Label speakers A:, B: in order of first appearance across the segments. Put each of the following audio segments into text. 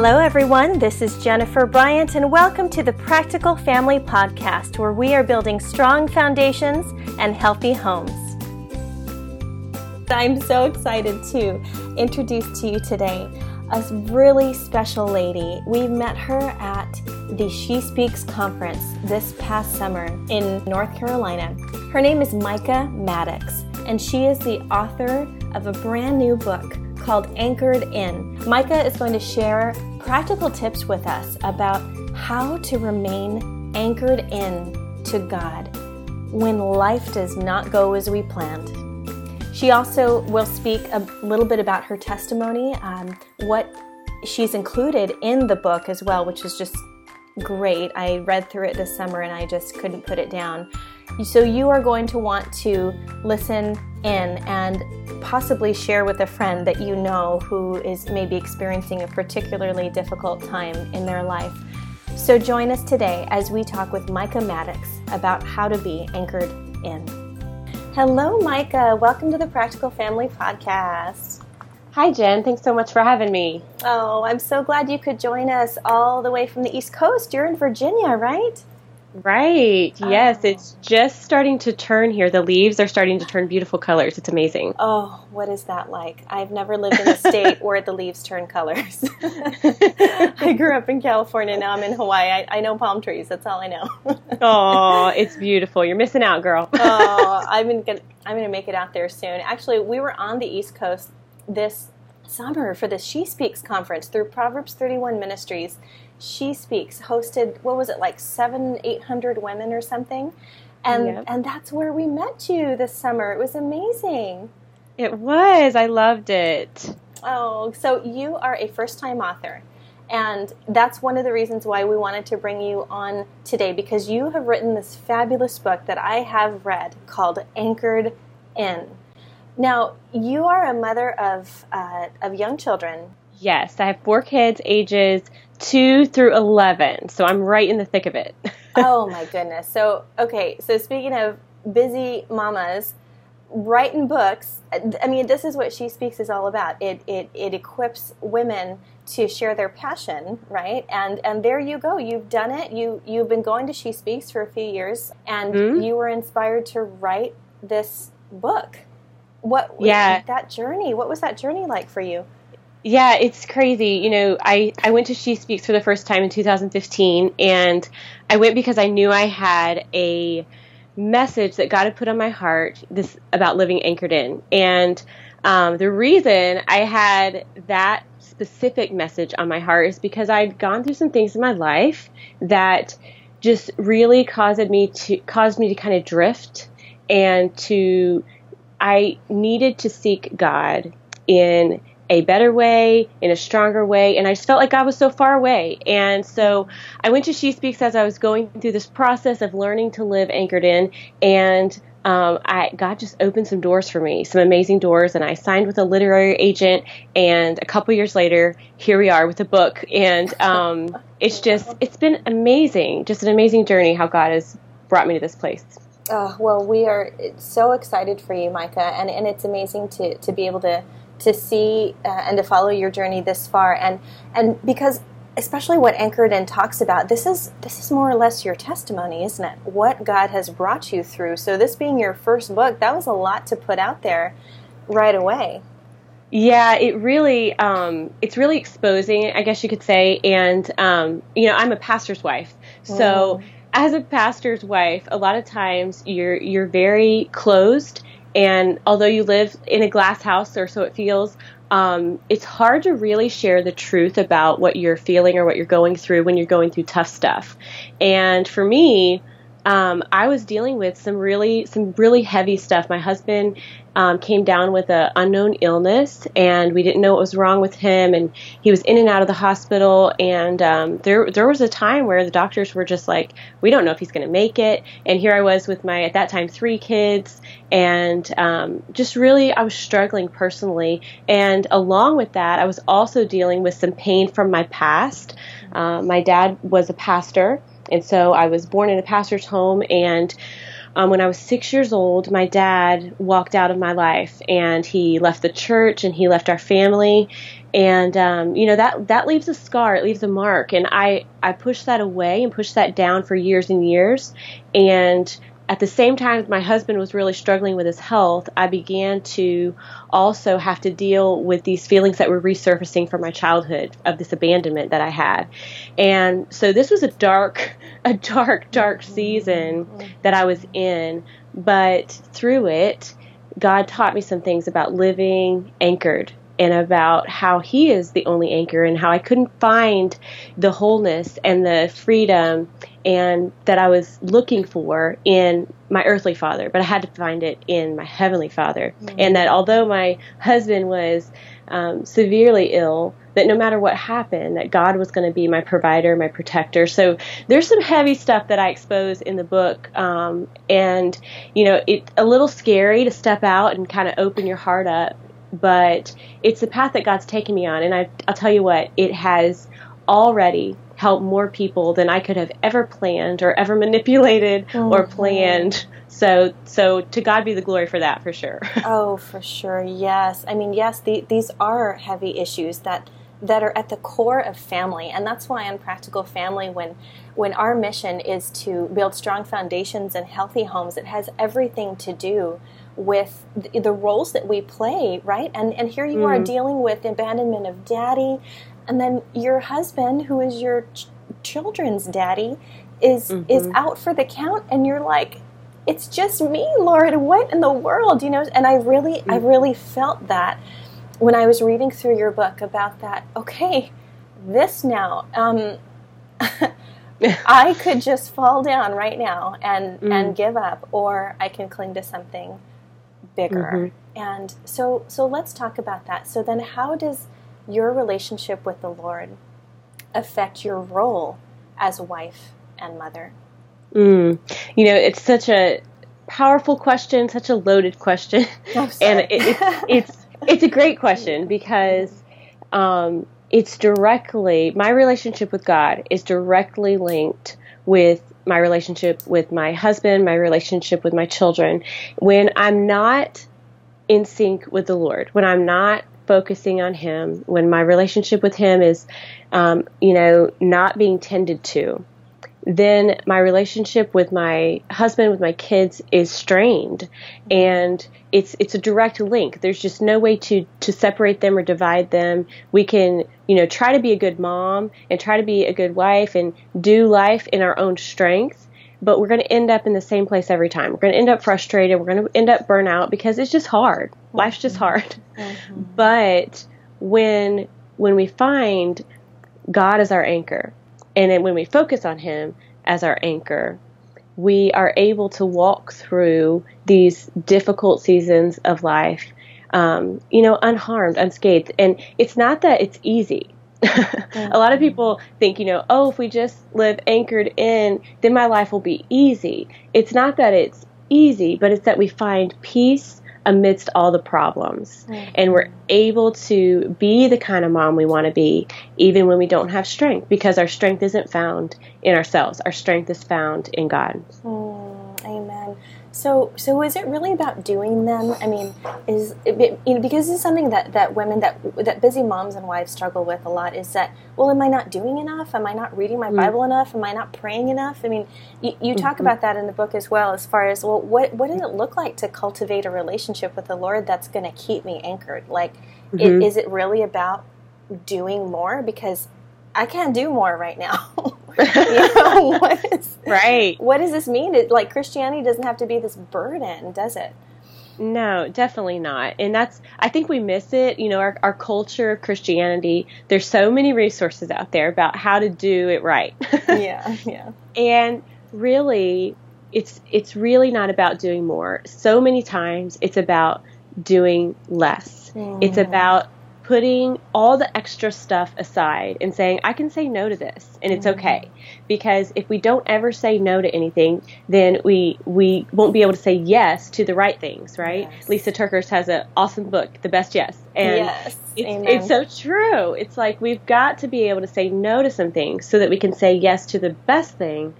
A: Hello, everyone. This is Jennifer Bryant, and welcome to the Practical Family Podcast, where we are building strong foundations and healthy homes. I'm so excited to introduce to you today a really special lady. We met her at the She Speaks conference this past summer in North Carolina. Her name is Micah Maddox, and she is the author of a brand new book called Anchored In. Micah is going to share practical tips with us about how to remain anchored in to God when life does not go as we planned. She also will speak a little bit about her testimony, um, what she's included in the book as well, which is just great. I read through it this summer and I just couldn't put it down. So, you are going to want to listen in and possibly share with a friend that you know who is maybe experiencing a particularly difficult time in their life. So, join us today as we talk with Micah Maddox about how to be anchored in. Hello, Micah. Welcome to the Practical Family Podcast.
B: Hi, Jen. Thanks so much for having me.
A: Oh, I'm so glad you could join us all the way from the East Coast. You're in Virginia, right?
B: Right. Ah. Yes, oh. it's just starting to turn here. The leaves are starting to turn beautiful colors. It's amazing.
A: Oh, what is that like? I've never lived in a state where the leaves turn colors. I grew up in California. Now I'm in Hawaii. I, I know palm trees. That's all I know.
B: oh, it's beautiful. You're missing out, girl.
A: oh, I'm gonna I'm gonna make it out there soon. Actually, we were on the East Coast this summer for the She Speaks conference through Proverbs 31 Ministries she Speaks hosted what was it like seven, eight hundred women or something, and yep. and that's where we met you this summer. It was amazing.
B: It was. I loved it.
A: Oh, so you are a first time author. And that's one of the reasons why we wanted to bring you on today because you have written this fabulous book that I have read called Anchored In. Now, you are a mother of, uh, of young children.
B: Yes, I have four kids ages 2 through 11. So I'm right in the thick of it.
A: oh my goodness. So, okay, so speaking of busy mamas, writing books, I mean, this is what She Speaks is all about. It, it, it equips women to share their passion, right? And and there you go. You've done it. You you've been going to She Speaks for a few years and mm-hmm. you were inspired to write this book. What yeah. that journey? What was that journey like for you?
B: Yeah, it's crazy. You know, I, I went to She Speaks for the first time in 2015, and I went because I knew I had a message that God had put on my heart this about living anchored in. And um, the reason I had that specific message on my heart is because I'd gone through some things in my life that just really caused me to caused me to kind of drift and to I needed to seek God in a better way, in a stronger way. And I just felt like God was so far away. And so I went to She Speaks as I was going through this process of learning to live anchored in. And um, I, God just opened some doors for me, some amazing doors. And I signed with a literary agent. And a couple years later, here we are with a book. And um, it's just, it's been amazing, just an amazing journey how God has brought me to this place.
A: Oh, well, we are so excited for you, Micah, and, and it's amazing to, to be able to to see uh, and to follow your journey this far. And and because especially what anchored in talks about this is this is more or less your testimony isn't it? What god has brought you through. So this being your first book that was a lot to put out there right away.
B: Yeah it really um, it's really exposing i guess you could say. And um, you know i'm a pastor's wife. So mm. As a pastor's wife a lot of times you're you're very closed and although you live in a glass house, or so it feels, um, it's hard to really share the truth about what you're feeling or what you're going through when you're going through tough stuff. And for me, um, I was dealing with some really some really heavy stuff. My husband um, came down with an unknown illness, and we didn't know what was wrong with him. And he was in and out of the hospital. And um, there there was a time where the doctors were just like, "We don't know if he's going to make it." And here I was with my at that time three kids, and um, just really I was struggling personally. And along with that, I was also dealing with some pain from my past. Uh, my dad was a pastor and so I was born in a pastor's home and um, when I was six years old, my dad walked out of my life and he left the church and he left our family. and um, you know that that leaves a scar it leaves a mark and i i pushed that away and pushed that down for years and years and at the same time my husband was really struggling with his health i began to also have to deal with these feelings that were resurfacing from my childhood of this abandonment that i had. And so this was a dark a dark dark season that i was in but through it god taught me some things about living anchored and about how he is the only anchor and how I couldn't find the wholeness and the freedom and that I was looking for in my earthly father, but I had to find it in my heavenly father. Mm-hmm. And that although my husband was um, severely ill, that no matter what happened, that God was going to be my provider, my protector. So there's some heavy stuff that I expose in the book, um, and you know it's a little scary to step out and kind of open your heart up but it's the path that God's taken me on. And I, I'll tell you what, it has already helped more people than I could have ever planned or ever manipulated mm-hmm. or planned. So, so to God be the glory for that, for sure.
A: oh, for sure, yes. I mean, yes, the, these are heavy issues that that are at the core of family, and that's why on Practical Family, when when our mission is to build strong foundations and healthy homes, it has everything to do with the, the roles that we play, right? And and here you mm. are dealing with abandonment of daddy, and then your husband, who is your ch- children's daddy, is mm-hmm. is out for the count, and you're like, it's just me, Lord. What in the world, you know? And I really, mm. I really felt that when I was reading through your book about that. Okay, this now. Um, I could just fall down right now and mm. and give up, or I can cling to something bigger. Mm-hmm. And so so let's talk about that. So then how does your relationship with the Lord affect your role as wife and mother?
B: Mm. You know, it's such a powerful question, such a loaded question, and it, it, it's it's a great question because um, it's directly my relationship with God is directly linked with my relationship with my husband, my relationship with my children, when I'm not in sync with the Lord, when I'm not focusing on Him, when my relationship with Him is, um, you know, not being tended to, then my relationship with my husband, with my kids, is strained, and it's it's a direct link. There's just no way to to separate them or divide them. We can you know try to be a good mom and try to be a good wife and do life in our own strength, but we're going to end up in the same place every time. We're going to end up frustrated. We're going to end up burnout because it's just hard. Life's just hard. Mm-hmm. But when when we find God as our anchor and then when we focus on Him as our anchor, we are able to walk through these difficult seasons of life, um, you know, unharmed, unscathed. And it's not that it's easy. a lot of people think, you know, oh, if we just live anchored in, then my life will be easy. It's not that it's easy, but it's that we find peace amidst all the problems. Mm-hmm. And we're able to be the kind of mom we want to be, even when we don't have strength, because our strength isn't found in ourselves. Our strength is found in God.
A: Mm, amen. So, so is it really about doing them? I mean, is it, you know because it's something that, that women that that busy moms and wives struggle with a lot. Is that well, am I not doing enough? Am I not reading my mm. Bible enough? Am I not praying enough? I mean, you, you talk mm-hmm. about that in the book as well. As far as well, what what does it look like to cultivate a relationship with the Lord that's going to keep me anchored? Like, mm-hmm. it, is it really about doing more? Because I can't do more right now. you know, what is,
B: right.
A: What does this mean? It, like Christianity doesn't have to be this burden, does it?
B: No, definitely not. And that's, I think we miss it. You know, our, our culture of Christianity, there's so many resources out there about how to do it right.
A: yeah, yeah.
B: And really, it's, it's really not about doing more. So many times it's about doing less. Mm. It's about putting all the extra stuff aside and saying, I can say no to this and it's mm-hmm. okay. Because if we don't ever say no to anything, then we we won't be able to say yes to the right things, right? Yes. Lysa TerKeurst has an awesome book, The Best Yes.
A: And yes.
B: It's, it's so true. It's like we've got to be able to say no to some things so that we can say yes to the best thing.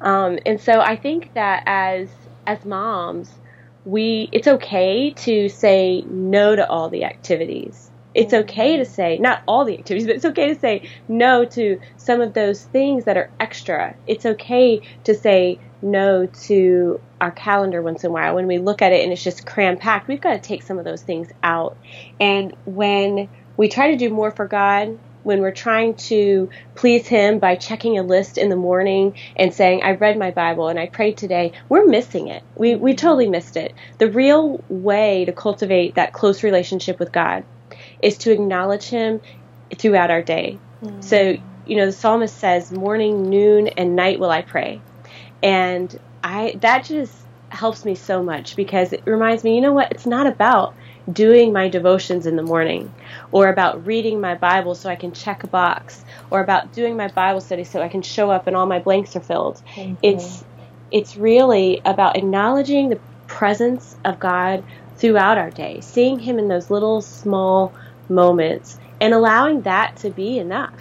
B: Um, and so I think that as as moms, we it's okay to say no to all the activities It's okay to say, not all the activities, but it's okay to say no to some of those things that are extra. It's okay to say no to our calendar once in a while. When we look at it and it's just cram packed, we've got to take some of those things out. And when we try to do more for God, when we're trying to please Him by checking a list in the morning and saying, I read my Bible and I prayed today, we're missing it. We, we totally missed it. The real way to cultivate that close relationship with God is to acknowledge Him throughout our day. Mm. So, you know, the psalmist says, morning, noon, and night will I pray. And I, that just helps me so much because it reminds me, you know what? It's not about doing my devotions in the morning, or about reading my Bible so I can check a box, or about doing my Bible study so I can show up and all my blanks are filled. It's it's really about acknowledging the presence of God throughout our day, seeing Him in those little small moments, and allowing that to be enough.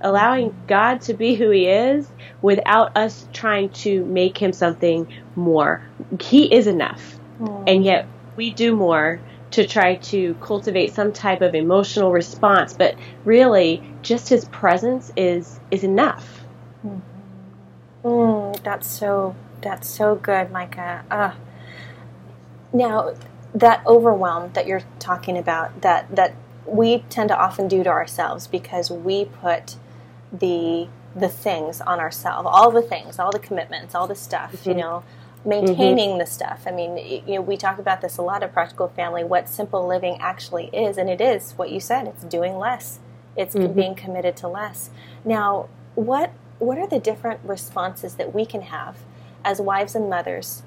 B: Allowing God to be who He is without us trying to make Him something more. He is enough. Mm. And yet we do more to try to cultivate some type of emotional response, but really just his presence is is enough.
A: Mm. Mm, that's so that's so good, Micah. Uh, now, that overwhelm that you're talking about, that that we tend to often do to ourselves because we put the the things on ourselves, all the things, all the commitments, all the stuff, mm-hmm. you know, maintaining mm-hmm. the stuff. I mean, you know, we talk about this a lot of practical family, what simple living actually is, and it is what you said. It's doing less. It's mm-hmm. being committed to less. Now, what what are the different responses that we can have as wives and mothers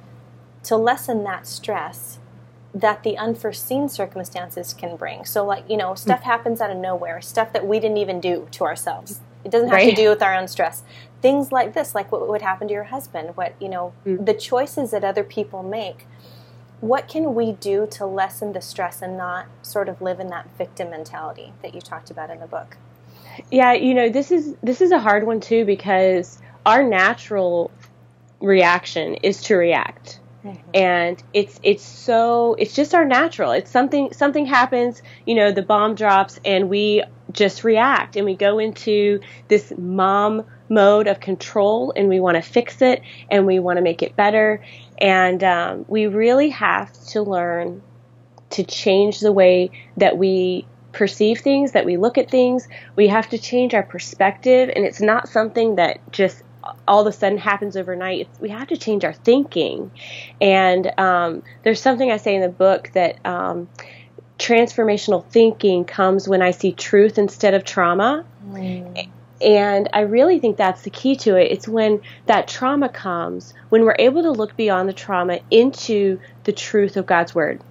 A: to lessen that stress that the unforeseen circumstances can bring? So, like you know, stuff mm-hmm. happens out of nowhere, stuff that we didn't even do to ourselves. It doesn't have right. to do with our own stress things like this, like what would happen to your husband, what, you know, mm. the choices that other people make. What can we do to lessen the stress and not sort of live in that victim mentality that you talked about in the book?
B: Yeah, you know, this is this is a hard one too because our natural reaction is to react. Mm-hmm. And it's it's so it's just our natural. It's something something happens, you know, the bomb drops and we just react and we go into this mom mode of control and we want to fix it and we want to make it better. And um, we really have to learn to change the way that we perceive things, that we look at things. We have to change our perspective, and it's not something that just all of a sudden happens overnight. It's, we have to change our thinking. And um, there's something I say in the book that um, transformational thinking comes when I see truth instead of trauma. Mm. And I really think that's the key to it. It's when that trauma comes, when we're able to look beyond the trauma into the truth of God's Word.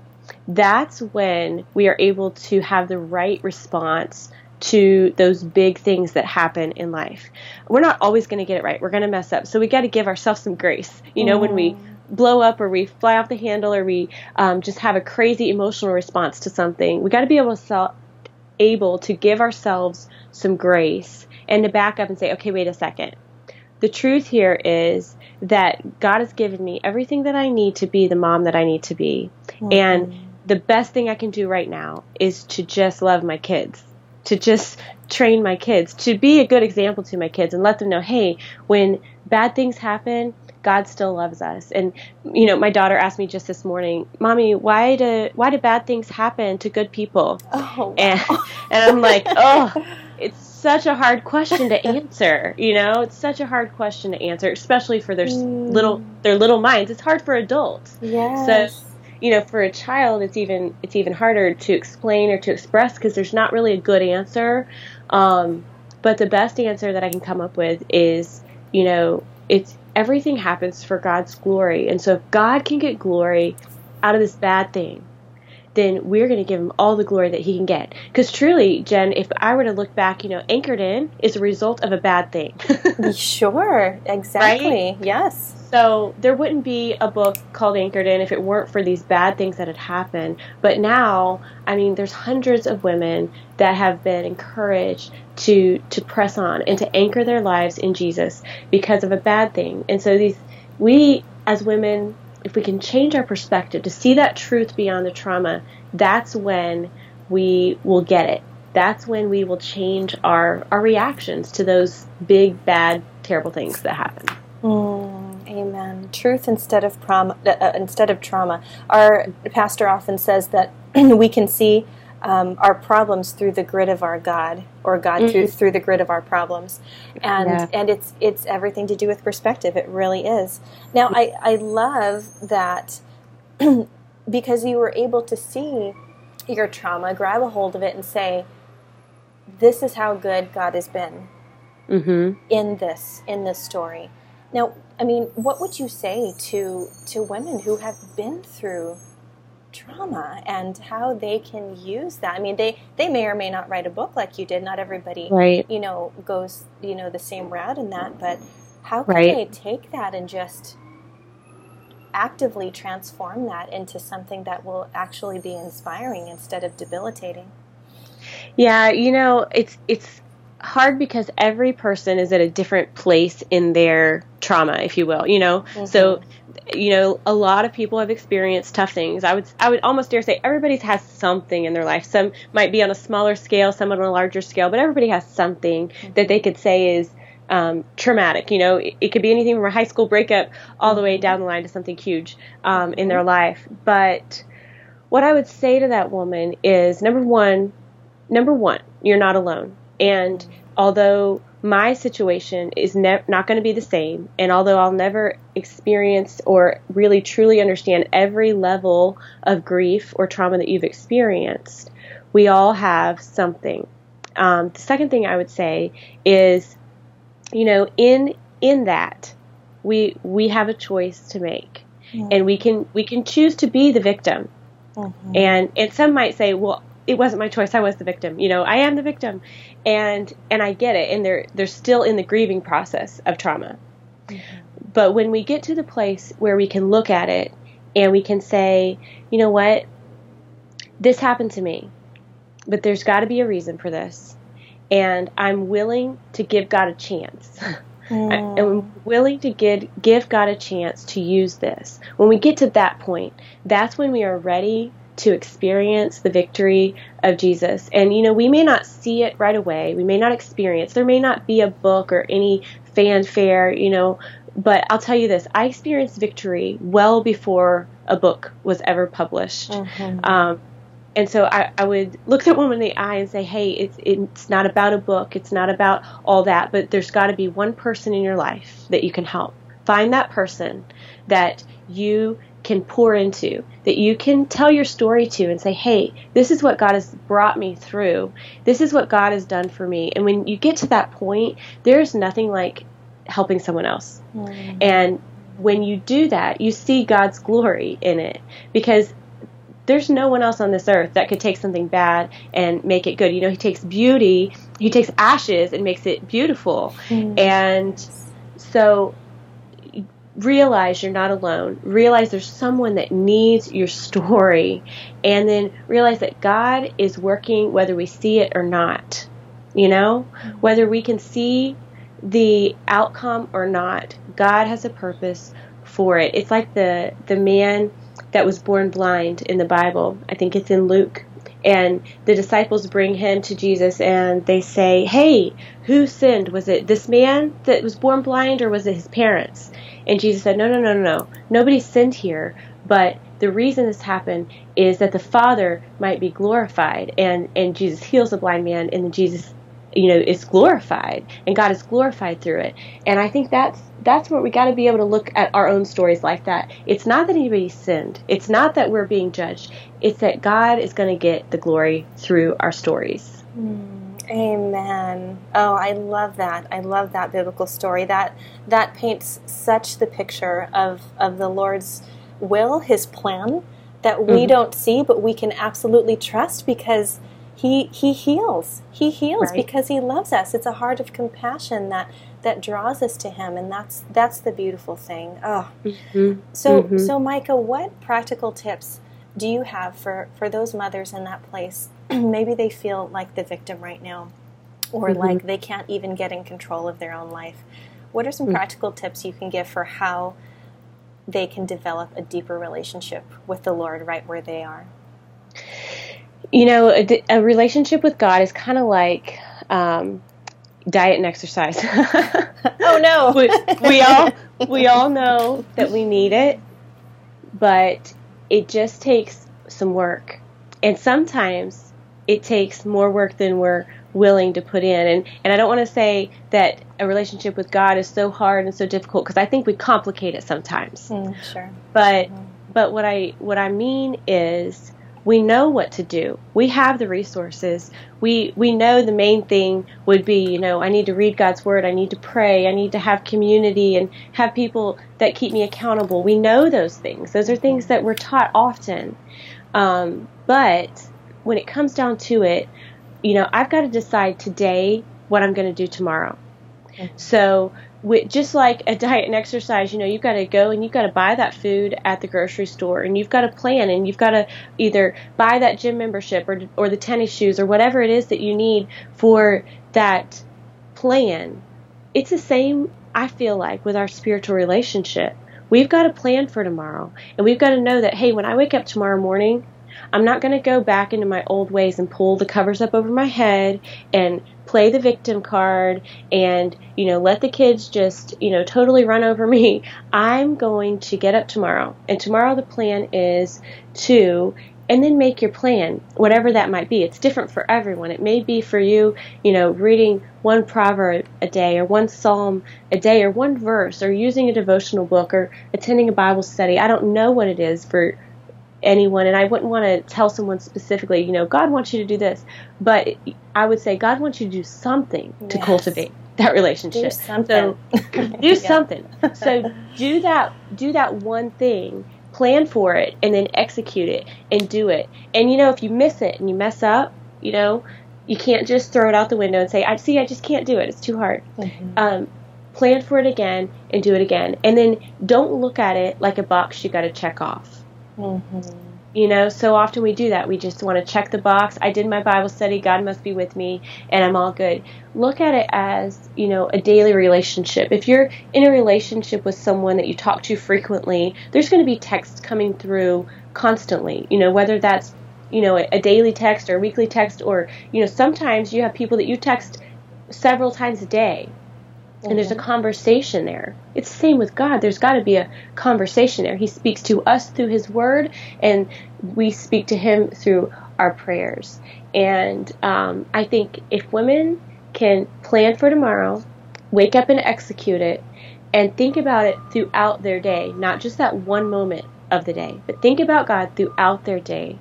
B: That's when we are able to have the right response to those big things that happen in life. We're not always going to get it right. We're going to mess up. So we got to give ourselves some grace. You know, mm. when we mm. blow up or we fly off the handle or we um, just have a crazy emotional response to something, we got to be able to, able to give ourselves some grace and to back up and say, okay, wait a second. The truth here is that God has given me everything that I need to be the mom that I need to be. Mm-hmm. And the best thing I can do right now is to just love my kids, to just train my kids, to be a good example to my kids and let them know, hey, when bad things happen, God still loves us. And you know, my daughter asked me just this morning, "Mommy, why do why do bad things happen to good people?"
A: Oh, wow.
B: and and I'm like, "Oh, it's such a hard question to answer. You know, it's such a hard question to answer, especially for their mm. little their little minds. It's hard for adults.
A: Yes.
B: So, you know, for a child, it's even it's even harder to explain or to express because there's not really a good answer. Um, but the best answer that I can come up with is, you know, it's everything happens for God's glory, and so if God can get glory out of this bad thing, then we're going to give him all the glory that he can get. Because truly, Jen, if I were to look back, you know, Anchored In is a result of a bad thing.
A: sure, exactly. Right? Yes.
B: So there wouldn't be a book called Anchored In if it weren't for these bad things that had happened. But now, I mean, there's hundreds of women that have been encouraged to to press on and to anchor their lives in Jesus because of a bad thing. And so these we as women if we can change our perspective to see that truth beyond the trauma, that's when we will get it. That's when we will change our, our reactions to those big, bad, terrible things that happen.
A: Mm, amen. Truth instead of trauma. Uh, uh, instead of trauma. Our pastor often says that we can see um, our problems through the grid of our God, or God mm-hmm. through through the grid of our problems, and yeah. and it's it's everything to do with perspective. It really is. Now, I I love that because you were able to see your trauma, grab a hold of it, and say, "This is how good God has been mm-hmm. in this in this story." Now, I mean, what would you say to to women who have been through trauma and how they can use that? I mean, they they may or may not write a book like you did. Not everybody,
B: right.
A: you know, goes you know the same route in that. But how can right. they take that and just actively transform that into something that will actually be inspiring instead of debilitating?
B: Yeah, you know, it's it's hard because every person is at a different place in their trauma, if you will, you know. Mm-hmm. So, you know, a lot of people have experienced tough things. I would I would almost dare say everybody has something in their life. Some might be on a smaller scale, some on a larger scale, but everybody has something mm-hmm. that they could say is um, traumatic. You know, it, it, could be anything from a high school breakup all the way mm-hmm. down the line to something huge um, in their mm-hmm. life. But what I would say to that woman is number one, number one, you're not alone. And although my situation is ne- not going to be the same, and although I'll never experience or really truly understand every level of grief or trauma that you've experienced, we all have something. Um, the second thing I would say is, you know, in in that, we we have a choice to make, mm-hmm. and we can we can choose to be the victim. Mm-hmm. And and some might say, well, it wasn't my choice. I was the victim. You know, I am the victim, and and I get it. And they're they're still in the grieving process of trauma. Mm-hmm. But when we get to the place where we can look at it and we can say, you know what, this happened to me, but there's got to be a reason for this, and I'm willing to give God a chance. Mm. I'm willing to give give God a chance to use this. When we get to that point, that's when we are ready to experience the victory of Jesus. And, you know, we may not see it right away. We may not experience, there may not be a book or any fanfare, you know, but I'll tell you this I experienced victory well before a book was ever published. Mm-hmm. Um, and so I, I, would look that woman in the eye and say, hey, it's, it's not about a book, it's not about all that, but there's got to be one person in your life that you can help. Find that person that you can pour into, that you can tell your story to and say, hey, this is what God has brought me through. This is what God has done for me. And when you get to that point, there's nothing like helping someone else. Mm. And when you do that, you see God's glory in it because there's no one else on this earth that could take something bad and make it good. You know, he takes beauty, he takes ashes and makes it beautiful. Mm. And so realize you're not alone. Realize there's someone that needs your story. And then realize that God is working whether we see it or not. You know, whether we can see the outcome or not, God has a purpose for it. It's like the the man that was born blind in the Bible. I think it's in Luke. And the disciples bring him to Jesus and they say, Hey, who sinned? Was it this man that was born blind or was it his parents? And Jesus said, No, no, no, no, no. Nobody sinned here, but the reason this happened is that the Father might be glorified. And, and Jesus heals the blind man, and then Jesus, you know, is glorified, and God is glorified through it. And I think that's that's where we got to be able to look at our own stories like that. It's not that anybody sinned. It's not that we're being judged. It's that God is going to get the glory through our stories.
A: Mm. Amen. Oh, I love that. I love that biblical story. That that paints such the picture of of the Lord's will, his plan that we mm-hmm. don't see but we can absolutely trust because he he heals. He heals right. because he loves us. It's a heart of compassion that that draws us to him and that's that's the beautiful thing. Oh. Mm-hmm. So mm-hmm. so Micah, what practical tips do you have for for those mothers in that place maybe they feel like the victim right now or mm-hmm. like they can't even get in control of their own life. What are some mm-hmm. practical tips you can give for how they can develop a deeper relationship with the Lord right where they are?
B: You know, a, a relationship with God is kind of like um, diet and exercise.
A: oh no,
B: we, we all we all know that we need it, but it just takes some work, and sometimes it takes more work than we're willing to put in. And and I don't want to say that a relationship with God is so hard and so difficult because I think we complicate it sometimes.
A: Mm, sure.
B: But mm-hmm. but what I what I mean is we know what to do. We have the resources. We we know the main thing would be, you know, I need to read God's word, I need to pray, I need to have community and have people that keep me accountable. We know those things. Those are things that we're taught often. Um, but when it comes down to it, you know, I've got to decide today what I'm going to do tomorrow. Okay. So with, just like a diet and exercise, you know, you've got to go and you've got to buy that food at the grocery store and you've got to plan and you've got to either buy that gym membership or, or the tennis shoes or whatever it is that you need for that plan. It's the same, I feel like, with our spiritual relationship. We've got to plan for tomorrow and we've got to know that, hey, when I wake up tomorrow morning, I'm not going to go back into my old ways and pull the covers up over my head and play the victim card and, you know, let the kids just, you know, totally run over me. I'm going to get up tomorrow. And tomorrow the plan is to and then make your plan, whatever that might be. It's different for everyone. It may be for you, you know, reading one proverb a day or one psalm a day or one verse or using a devotional book or attending a Bible study. I don't know what it is for anyone and I wouldn't want to tell someone specifically, you know, God wants you to do this, but I would say God wants you to do something to cultivate that relationship.
A: Do something.
B: So do something. so do that do that one thing, plan for it and then execute it and do it. And you know, if you miss it and you mess up, you know, you can't just throw it out the window and say, "I see, I just can't do it. It's too hard." Mm-hmm. Um, plan for it again and do it again. And then don't look at it like a box you got to check off. Mm-hmm. You know, so often we do that. We just want to check the box. I did my Bible study. God must be with me, and I'm all good. Look at it as, you know, a daily relationship. If you're in a relationship with someone that you talk to frequently, there's going to be texts coming through constantly. You know, whether that's, you know, a, a daily text or a weekly text, or, you know, sometimes you have people that you text several times a day mm-hmm. and there's a mm-hmm. conversation there. It's the same with God. There's got to be a conversation there. He speaks to us through His Word, and we speak to Him through our prayers. And um, I think if women can plan for tomorrow, wake up and execute it, and think about it throughout their day, not just that one moment of the day, but think about God throughout their day,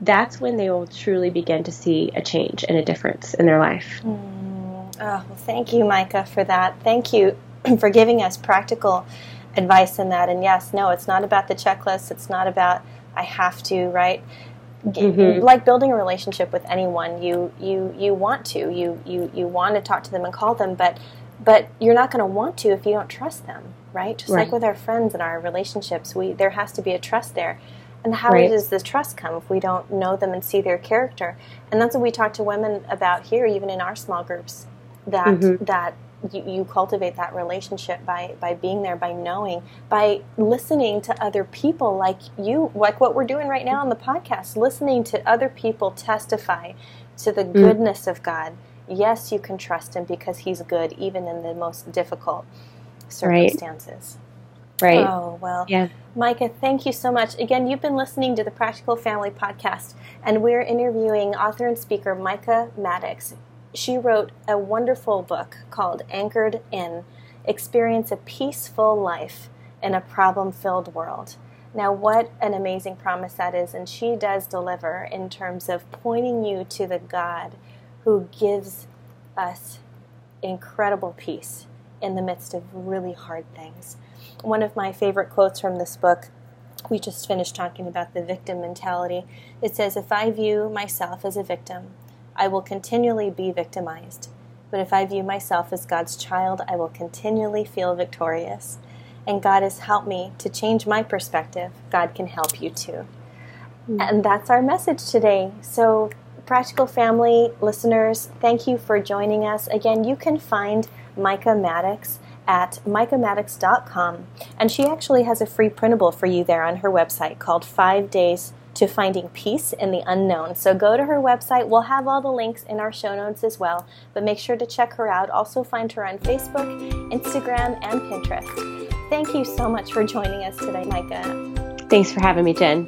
B: that's when they will truly begin to see a change and a difference in their life.
A: Mm. Oh, well, thank you, Micah, for that. Thank you for giving us practical advice in that. And yes, no, it's not about the checklist. It's not about I have to, right? Mm-hmm. Like building a relationship with anyone, you you you want to, you you you want to talk to them and call them, but but you're not going to want to if you don't trust them, right? Just right. like with our friends and our relationships, we there has to be a trust there. And how right. does the trust come if we don't know them and see their character? And that's what we talk to women about here, even in our small groups that mm-hmm. that you, you, cultivate that relationship by by being there by knowing by listening to other people like you like what we're doing right now on the podcast listening to other people testify to the mm. goodness of god yes you can trust him because he's good even in the most difficult circumstances
B: right, right.
A: oh well yeah Micah, thank you so much. Again, you've been listening to the Practical Family Podcast, and we're interviewing author and speaker Micah Maddox she wrote a wonderful book called Anchored In Experience a Peaceful Life in a Problem Filled World. Now, what an amazing promise that is, and she does deliver in terms of pointing you to the God who gives us incredible peace in the midst of really hard things. One of my favorite quotes from this book we just finished talking about the victim mentality. It says, If I view myself as a victim, I will continually be victimized. But if I view myself as God's child, I will continually feel victorious. And God has helped me to change my perspective. God can help you too. Mm-hmm. And that's our message today. So, Practical Family listeners, thank you for joining us. Again, you can find Micah Maddox at micahmaddox.com. And she actually has a free printable for you there on her website called Five Days to finding peace in the unknown. So go to her website. We'll have all the links in our show notes as well, but make sure to check her out. Also, find her on Facebook, Instagram, and Pinterest. Thank you so much for joining us today, Micah.
B: Thanks for having me, Jen.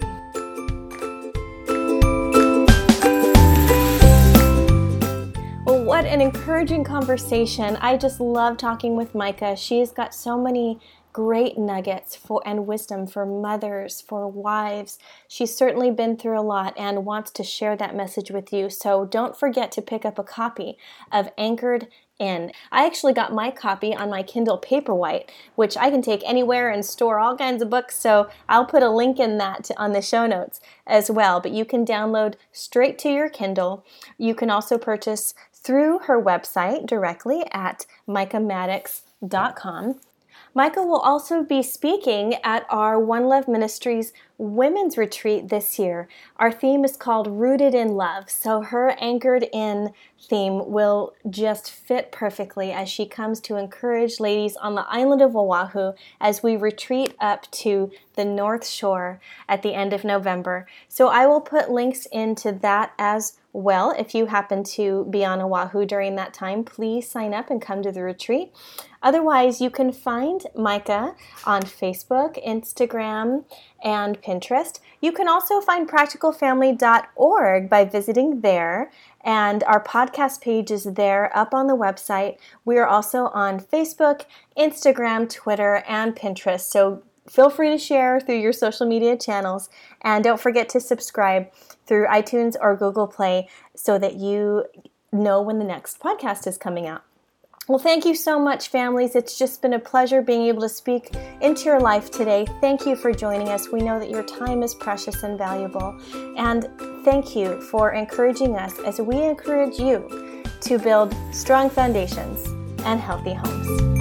A: Well, what an encouraging conversation. I just love talking with Micah. She's got so many great nuggets for and wisdom for mothers, for wives. She's certainly been through a lot and wants to share that message with you. So don't forget to pick up a copy of Anchored in. I actually got my copy on my Kindle Paperwhite, which I can take anywhere and store all kinds of books. So I'll put a link in that to, on the show notes as well. But you can download straight to your Kindle. You can also purchase through her website directly at micahmaddox.com. Micah will also be speaking at our One Love Ministries Women's Retreat this year. Our theme is called Rooted in Love, so her anchored in theme will just fit perfectly as she comes to encourage ladies on the island of Oahu as we retreat up to the North Shore at the end of November. So I will put links into that as well. If you happen to be on Oahu during that time, please sign up and come to the retreat. Otherwise, you can find Micah on Facebook, Instagram, and Pinterest. You can also find practicalfamily.org by visiting there, and our podcast page is there up on the website. We are also on Facebook, Instagram, Twitter, and Pinterest. So feel free to share through your social media channels, and don't forget to subscribe through iTunes or Google Play so that you know when the next podcast is coming out. Well, thank you so much, families. It's just been a pleasure being able to speak into your life today. Thank you for joining us. We know that your time is precious and valuable. And thank you for encouraging us as we encourage you to build strong foundations and healthy homes.